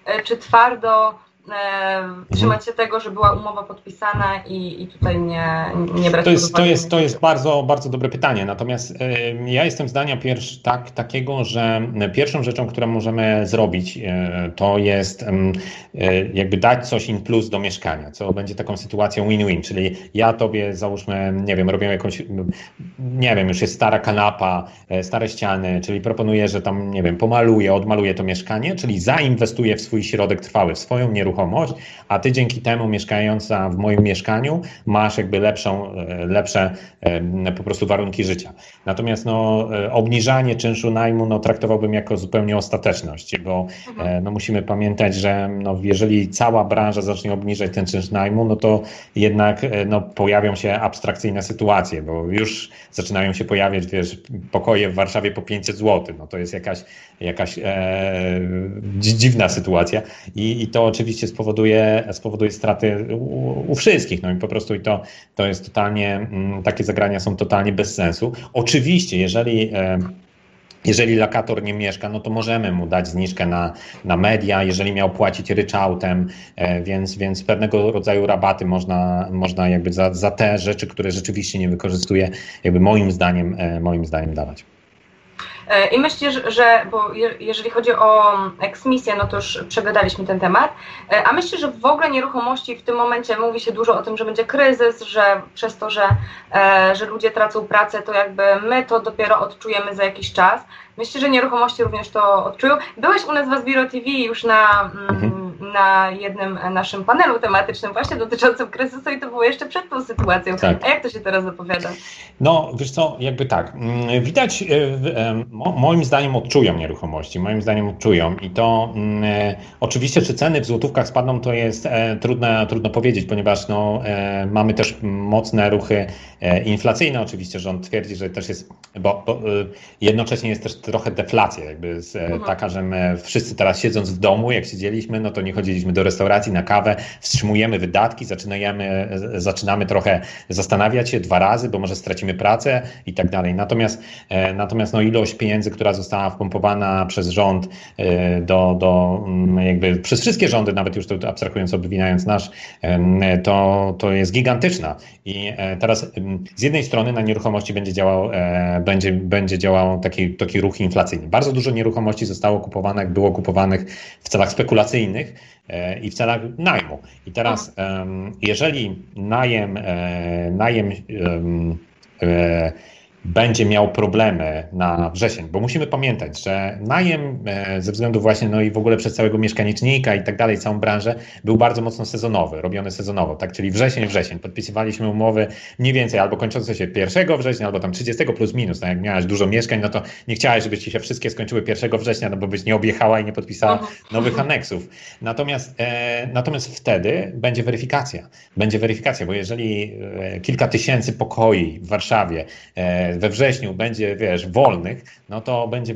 A: e, czy twardo. Trzymać się tego, że była umowa podpisana i, i tutaj nie, nie brać
B: to jest, to jest, to jest bardzo, bardzo dobre pytanie. Natomiast ja jestem zdania pierwszy, tak, takiego, że pierwszą rzeczą, którą możemy zrobić, e, to jest e, jakby dać coś in plus do mieszkania, co będzie taką sytuacją win-win, czyli ja tobie załóżmy, nie wiem, robię jakąś, nie wiem, już jest stara kanapa, stare ściany, czyli proponuję, że tam, nie wiem, pomaluję, odmaluję to mieszkanie, czyli zainwestuję w swój środek trwały, w swoją nieruchomość, nieruchomość, a ty dzięki temu mieszkająca w moim mieszkaniu masz jakby lepszą, e, lepsze e, po prostu warunki życia. Natomiast no, e, obniżanie czynszu najmu no, traktowałbym jako zupełnie ostateczność, bo mhm. no, musimy pamiętać, że no, jeżeli cała branża zacznie obniżać ten czynsz najmu, no to jednak no, pojawią się abstrakcyjne sytuacje, bo już zaczynają się pojawiać wiesz, pokoje w Warszawie po 500 zł. No, to jest jakaś, jakaś e, dziwna sytuacja I, i to oczywiście spowoduje, spowoduje straty u, u, wszystkich. No i po prostu i to, to jest totalnie, mm, takie zagrania są totalnie bez sensu. Oczywiście, jeżeli e, jeżeli lokator nie mieszka, no to możemy mu dać zniżkę na, na media, jeżeli miał płacić ryczałtem, e, więc, więc pewnego rodzaju rabaty można, można jakby za, za te rzeczy, które rzeczywiście nie wykorzystuje, jakby moim zdaniem, e, moim zdaniem dawać.
A: E, I myślę, że, bo jeżeli chodzi o eksmisję, no to już przegadaliśmy ten temat, e, a myślę, że w ogóle nieruchomości w tym momencie mówi się dużo o tym, że będzie kryzys, że przez to, że, e, że ludzie tracą pracę, to jakby my to dopiero odczujemy za jakiś czas. Myślę, że nieruchomości również to odczują. Byłeś u nas w Asbiro TV już na, mm, mhm. Na jednym naszym panelu tematycznym właśnie dotyczącym kryzysu i to było jeszcze przed tą sytuacją. Tak. A jak to się teraz zapowiada?
B: No, wiesz co, jakby tak. Mm, widać, e, e, moim zdaniem odczują nieruchomości, moim zdaniem odczują i to mm, e, oczywiście, czy ceny w złotówkach spadną, to jest trudno, trudno powiedzieć, ponieważ no, mamy też mocne ruchy inflacyjne. Oczywiście rząd twierdzi, że też jest, bo, bo jednocześnie jest też trochę deflacja, jakby z, mhm. taka, że my wszyscy teraz siedząc w domu, jak siedzieliśmy, no to nie chodziliśmy do restauracji na kawę, wstrzymujemy wydatki, zaczynamy, zaczynamy trochę zastanawiać się dwa razy, bo może stracimy pracę i tak dalej. Natomiast, e, natomiast no ilość pieniędzy, która została wpompowana przez rząd e, do, do mm, jakby przez wszystkie rządy, nawet już to abstrahując, obwinając nasz, to, to jest gigantyczna. I e, teraz z jednej strony na nieruchomości będzie działał, będzie, będzie działał taki, taki ruch inflacyjny. Bardzo dużo nieruchomości zostało kupowanych, było kupowanych w celach spekulacyjnych i w celach najmu. I teraz, jeżeli najem, e, najem e, będzie miał problemy na wrzesień, bo musimy pamiętać, że najem e, ze względu właśnie, no i w ogóle przez całego mieszkanicznika i tak dalej, całą branżę, był bardzo mocno sezonowy, robiony sezonowo, tak, czyli wrzesień, wrzesień. Podpisywaliśmy umowy mniej więcej albo kończące się 1 września, albo tam 30 plus minus, tak jak miałaś dużo mieszkań, no to nie chciałaś, żeby ci się wszystkie skończyły 1 września, no bo byś nie objechała i nie podpisała nowych aneksów. Natomiast, e, natomiast wtedy będzie weryfikacja. Będzie weryfikacja, bo jeżeli e, kilka tysięcy pokoi w Warszawie e, we wrześniu będzie, wiesz, wolnych, no to będzie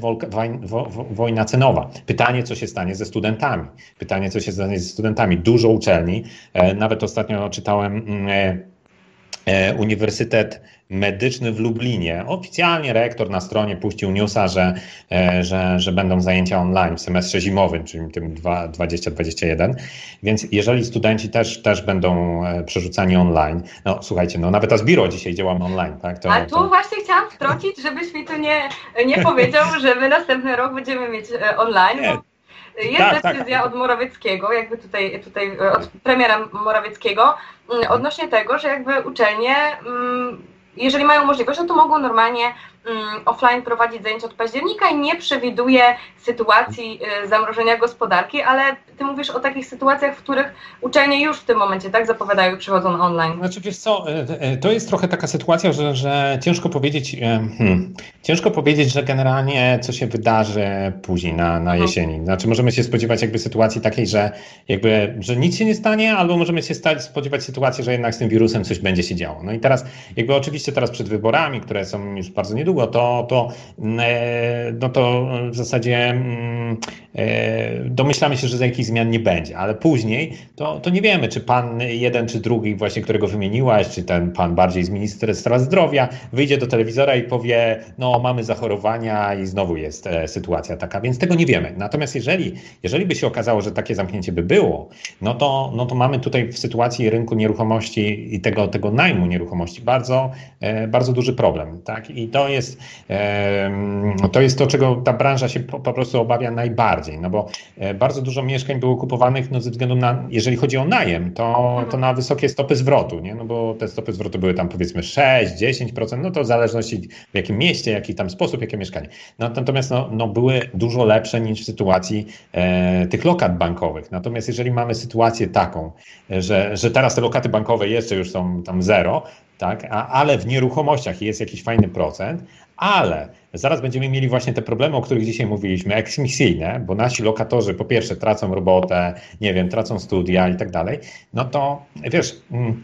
B: wojna cenowa. Pytanie, co się stanie ze studentami. Pytanie, co się stanie ze studentami. Dużo uczelni, e, nawet ostatnio czytałem mm, e, Uniwersytet Medyczny w Lublinie. Oficjalnie rektor na stronie puścił newsa, że, e, że, że będą zajęcia online w semestrze zimowym, czyli tym 2021. Więc jeżeli studenci też, też będą e, przerzucani online, no słuchajcie, no nawet Asbiro dzisiaj działamy online, tak?
A: To, A tu to... właśnie chciałam wtrącić, żebyś mi tu nie, nie powiedział, że my następny rok będziemy mieć online. Nie. Jest tak, tak. decyzja tak. od Morawieckiego, jakby tutaj, tutaj od premiera Morawieckiego, mm, odnośnie tego, że jakby uczelnie mm, jeżeli mają możliwość, no to mogą normalnie offline prowadzić zajęcia od października i nie przewiduje sytuacji y, zamrożenia gospodarki, ale ty mówisz o takich sytuacjach, w których uczelnie już w tym momencie tak zapowiadają i przychodzą online.
B: Znaczy wiesz co, e, e, to jest trochę taka sytuacja, że, że ciężko powiedzieć, hmm, ciężko powiedzieć, że generalnie co się wydarzy później na, na mhm. jesieni. Znaczy możemy się spodziewać jakby sytuacji takiej, że jakby, że nic się nie stanie, albo możemy się stać, spodziewać sytuacji, że jednak z tym wirusem coś będzie się działo. No i teraz jakby oczywiście teraz przed wyborami, które są już bardzo niedługo, to, to, no to w zasadzie mm, domyślamy się, że za takich zmian nie będzie, ale później to, to nie wiemy, czy pan jeden czy drugi, właśnie którego wymieniłaś, czy ten pan bardziej z Ministerstwa Zdrowia wyjdzie do telewizora i powie, no mamy zachorowania i znowu jest e, sytuacja taka, więc tego nie wiemy. Natomiast jeżeli, jeżeli by się okazało, że takie zamknięcie by było, no to, no to mamy tutaj w sytuacji rynku nieruchomości i tego, tego najmu nieruchomości bardzo, e, bardzo duży problem. Tak? I to jest, e, to jest to, czego ta branża się po, po prostu obawia najbardziej, no bo e, bardzo dużo mieszkań mieszkań było kupowanych no, ze względu na, jeżeli chodzi o najem, to, to na wysokie stopy zwrotu, nie? no bo te stopy zwrotu były tam powiedzmy 6-10%, no to w zależności w jakim mieście, jaki tam sposób, jakie mieszkanie. No, natomiast no, no były dużo lepsze niż w sytuacji e, tych lokat bankowych. Natomiast jeżeli mamy sytuację taką, że, że teraz te lokaty bankowe jeszcze już są tam zero, tak, a, ale w nieruchomościach jest jakiś fajny procent, ale zaraz będziemy mieli właśnie te problemy, o których dzisiaj mówiliśmy, eksmisyjne, bo nasi lokatorzy po pierwsze tracą robotę, nie wiem, tracą studia i tak dalej, no to wiesz, mm,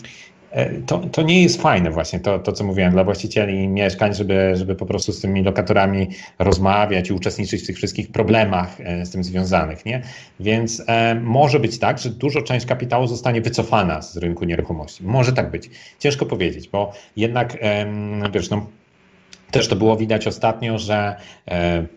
B: to, to nie jest fajne właśnie to, to, co mówiłem dla właścicieli mieszkań, żeby, żeby po prostu z tymi lokatorami rozmawiać i uczestniczyć w tych wszystkich problemach e, z tym związanych, nie? Więc e, może być tak, że dużo część kapitału zostanie wycofana z rynku nieruchomości. Może tak być. Ciężko powiedzieć, bo jednak, e, wiesz, no, też to było widać ostatnio, że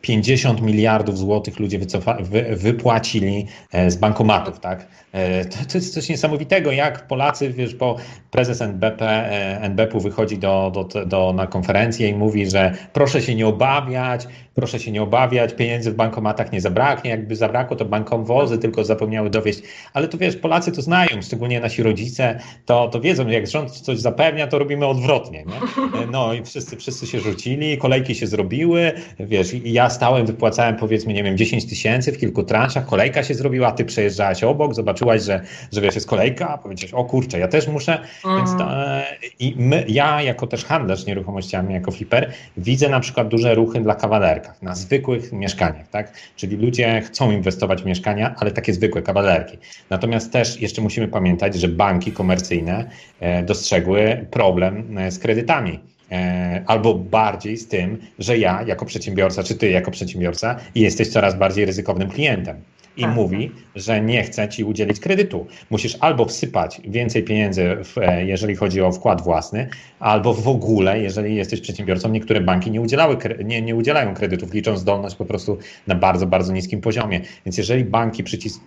B: 50 e, miliardów złotych ludzie wycofa, wy, wypłacili e, z bankomatów, tak? E, to, to, jest coś niesamowitego, jak Polacy, wiesz, bo prezes NBP, NBP-u wychodzi do, do, do, na konferencję i mówi, że proszę się nie obawiać, proszę się nie obawiać, pieniędzy w bankomatach nie zabraknie, jakby zabrakło, to bankom wozy tylko zapomniały dowieść, ale to wiesz, Polacy to znają, szczególnie nasi rodzice, to, to wiedzą, jak rząd coś zapewnia, to robimy odwrotnie, nie? No i wszyscy, wszyscy się rzucili, kolejki się zrobiły, wiesz, ja stałem, wypłacałem powiedzmy, nie wiem, 10 tysięcy w kilku transzach, kolejka się zrobiła, ty przejeżdżałaś obok, zobaczyłaś, że, że wiesz, jest kolejka, a powiedziałeś, o kurczę, ja też muszę, mm. więc to, e, i my, ja jako też handlarz nieruchomościami, jako flipper, widzę na przykład duże ruchy dla kawalerkach, na zwykłych mieszkaniach, tak? Czyli ludzie chcą inwestować w mieszkania, ale takie zwykłe kawalerki. Natomiast też jeszcze musimy pamiętać, że banki komercyjne e, dostrzegły problem e, z kredytami e, albo bardziej z tym, że ja jako przedsiębiorca, czy ty jako przedsiębiorca jesteś coraz bardziej ryzykownym klientem i tak. mówi, że nie chce ci udzielić kredytu. Musisz albo wsypać więcej pieniędzy, w, e, jeżeli chodzi o wkład własny, albo w ogóle, jeżeli jesteś przedsiębiorcą, niektóre banki nie, udzielały, nie, nie udzielają kredytów, liczą zdolność po prostu na bardzo, bardzo niskim poziomie. Więc jeżeli banki przycis,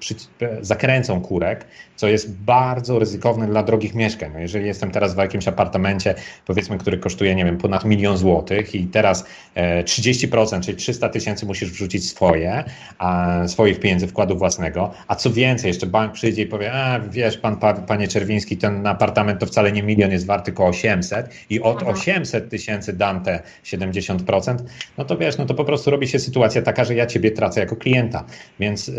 B: e, zakręcą kurek, co jest bardzo ryzykowne dla drogich mieszkań. No jeżeli jestem teraz w jakimś apartamencie, powiedzmy, który kosztuje, nie wiem, ponad milion złotych i teraz 30%, e, czyli 300 tysięcy musisz wrzucić swoje, a swoich pieniędzy w wkładu własnego, a co więcej, jeszcze bank przyjdzie i powie, a wiesz pan, panie Czerwiński, ten apartament to wcale nie milion jest wart, tylko 800 i od 800 mhm. tysięcy dam te 70%, no to wiesz, no to po prostu robi się sytuacja taka, że ja ciebie tracę jako klienta, więc y,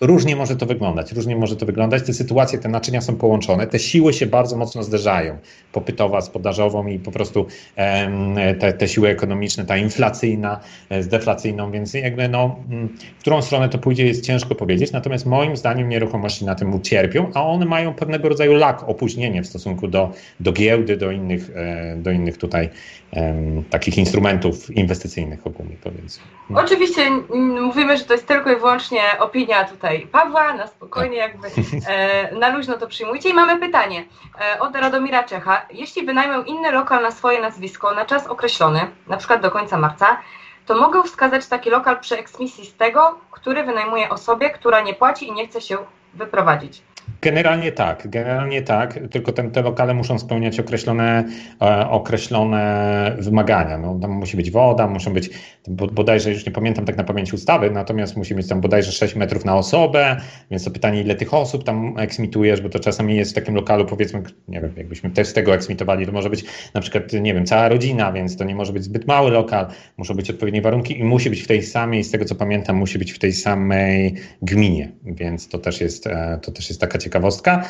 B: różnie może to wyglądać, różnie może to wyglądać, te sytuacje, te naczynia są połączone, te siły się bardzo mocno zderzają, popytowa z podażową i po prostu y, te, te siły ekonomiczne, ta inflacyjna e, z deflacyjną, więc jakby no, w którą stronę to pójdzie jest ciężko powiedzieć, natomiast moim zdaniem nieruchomości na tym ucierpią, a one mają pewnego rodzaju lak, opóźnienie w stosunku do, do giełdy, do innych, e, do innych tutaj um, takich instrumentów inwestycyjnych ogólnie powiedzmy.
A: Oczywiście mówimy, że to jest tylko i wyłącznie opinia tutaj Pawła, na spokojnie jakby e, na luźno to przyjmujcie. I mamy pytanie e, od Radomira Czecha. Jeśli wynajmę inny lokal na swoje nazwisko na czas określony, na przykład do końca marca, to mogę wskazać taki lokal przy eksmisji z tego, który wynajmuje osobie, która nie płaci i nie chce się wyprowadzić.
B: Generalnie tak, generalnie tak, tylko te, te lokale muszą spełniać określone, e, określone wymagania. No, tam musi być woda, muszą być, bodajże już nie pamiętam tak na pamięć ustawy, natomiast musi być tam bodajże 6 metrów na osobę, więc to pytanie, ile tych osób tam eksmitujesz, bo to czasami jest w takim lokalu, powiedzmy, nie wiem, jakbyśmy też z tego eksmitowali, to może być na przykład, nie wiem, cała rodzina, więc to nie może być zbyt mały lokal, muszą być odpowiednie warunki i musi być w tej samej, z tego co pamiętam, musi być w tej samej gminie, więc to też jest, e, to też jest taka ciekawostka.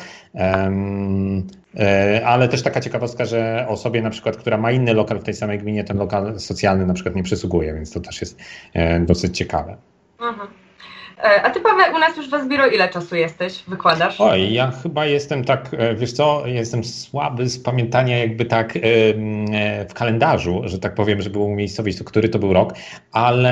B: E, ale też taka ciekawostka, że osobie na przykład, która ma inny lokal w tej samej gminie, ten lokal socjalny na przykład nie przysługuje, więc to też jest e, dosyć ciekawe. Mhm.
A: E, a ty, Paweł, u nas już w Asbiro ile czasu jesteś, wykładasz?
B: Oj, ja chyba jestem tak, e, wiesz co, jestem słaby z pamiętania jakby tak e, w kalendarzu, że tak powiem, żeby umiejscowić to, który to był rok, ale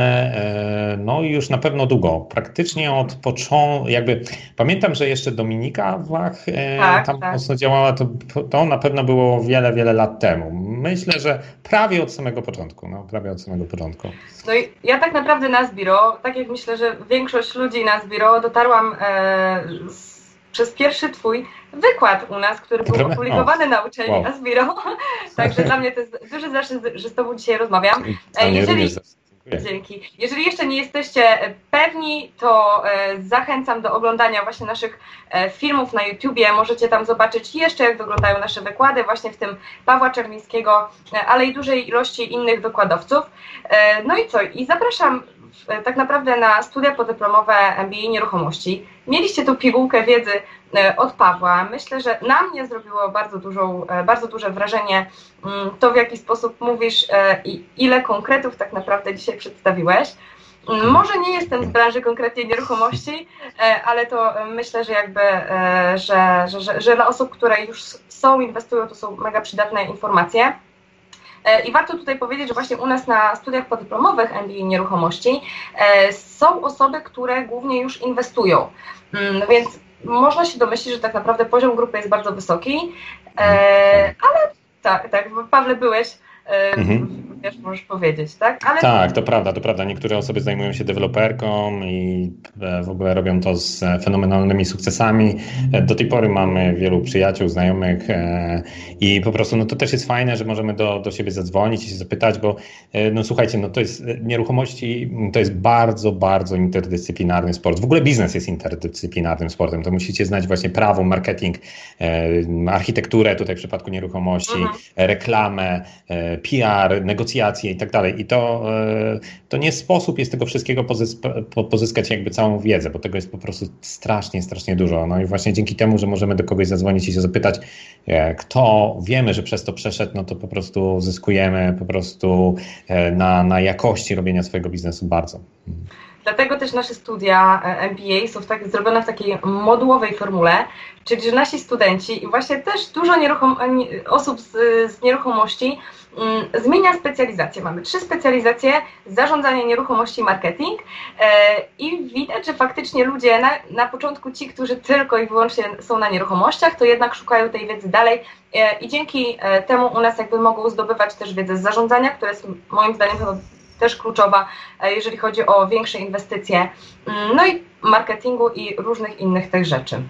B: no już na pewno długo. Praktycznie od początku, jakby pamiętam, że jeszcze Dominika Wach tak, tam tak. mocno działała, to, to na pewno było wiele, wiele lat temu. Myślę, że prawie od samego początku, no prawie od samego początku.
A: No i ja tak naprawdę na Zbiro, tak jak myślę, że większość ludzi na Zbiro dotarłam e, z, przez pierwszy twój wykład u nas, który był opublikowany na uczelni wow. Asbiro. Także dla mnie to jest duży zaszczyt, że z Tobą dzisiaj rozmawiam.
B: E, jeżeli,
A: Dzięki. Jeżeli jeszcze nie jesteście pewni, to e, zachęcam do oglądania właśnie naszych e, filmów na YouTubie. Możecie tam zobaczyć jeszcze, jak wyglądają nasze wykłady, właśnie w tym Pawła Czerwińskiego, ale i dużej ilości innych wykładowców. No i co? I zapraszam E, tak naprawdę na studia podyplomowe MBA nieruchomości. Mieliście tu pigułkę wiedzy e, od Pawła. Myślę, że na mnie zrobiło bardzo, dużą, e, bardzo duże wrażenie mm, to, w jaki sposób mówisz i ile konkretów tak naprawdę dzisiaj przedstawiłeś. Mm, może nie jestem z branży konkretnie nieruchomości, ale to myślę, że jakby, że, że, że dla osób, które już są, inwestują, to są mega przydatne informacje. E, I warto tutaj powiedzieć, że właśnie u nas na studiach podyplomowych MBA Nieruchomości e, są osoby, które głównie już inwestują. Mm, więc można się domyślić, że tak naprawdę poziom grupy jest bardzo wysoki, e, ale tak, tak, Pawle byłeś mhm. Wiesz, możesz powiedzieć, tak?
B: Ale... Tak, to prawda, to prawda. Niektóre osoby zajmują się deweloperką i e, w ogóle robią to z fenomenalnymi sukcesami. E, do tej pory mamy wielu przyjaciół, znajomych e, i po prostu no to też jest fajne, że możemy do, do siebie zadzwonić i się zapytać, bo no słuchajcie, no to jest nieruchomości, to jest bardzo, bardzo interdyscyplinarny sport. W ogóle biznes jest interdyscyplinarnym sportem. To musicie znać właśnie prawo, marketing, architekturę tutaj w przypadku nieruchomości, mhm. reklamę, PR, negocjacje i tak dalej. I to, e, to nie sposób jest tego wszystkiego pozyskać jakby całą wiedzę, bo tego jest po prostu strasznie, strasznie dużo. No i właśnie dzięki temu, że możemy do kogoś zadzwonić i się zapytać, e, kto wiemy, że przez to przeszedł, no to po prostu zyskujemy po prostu e, na, na jakości robienia swojego biznesu bardzo.
A: Dlatego też nasze studia MBA są tak, zrobione w takiej modułowej formule, czyli że nasi studenci i właśnie też dużo nieruchom, osób z, z nieruchomości Mm, zmienia specjalizację. Mamy trzy specjalizacje: zarządzanie nieruchomości, marketing e, i widać, że faktycznie ludzie na, na początku ci, którzy tylko i wyłącznie są na nieruchomościach, to jednak szukają tej wiedzy dalej e, i dzięki e, temu u nas jakby mogą zdobywać też wiedzę z zarządzania, która jest moim zdaniem też kluczowa, jeżeli chodzi o większe inwestycje, mm, no i marketingu i różnych innych tych rzeczy.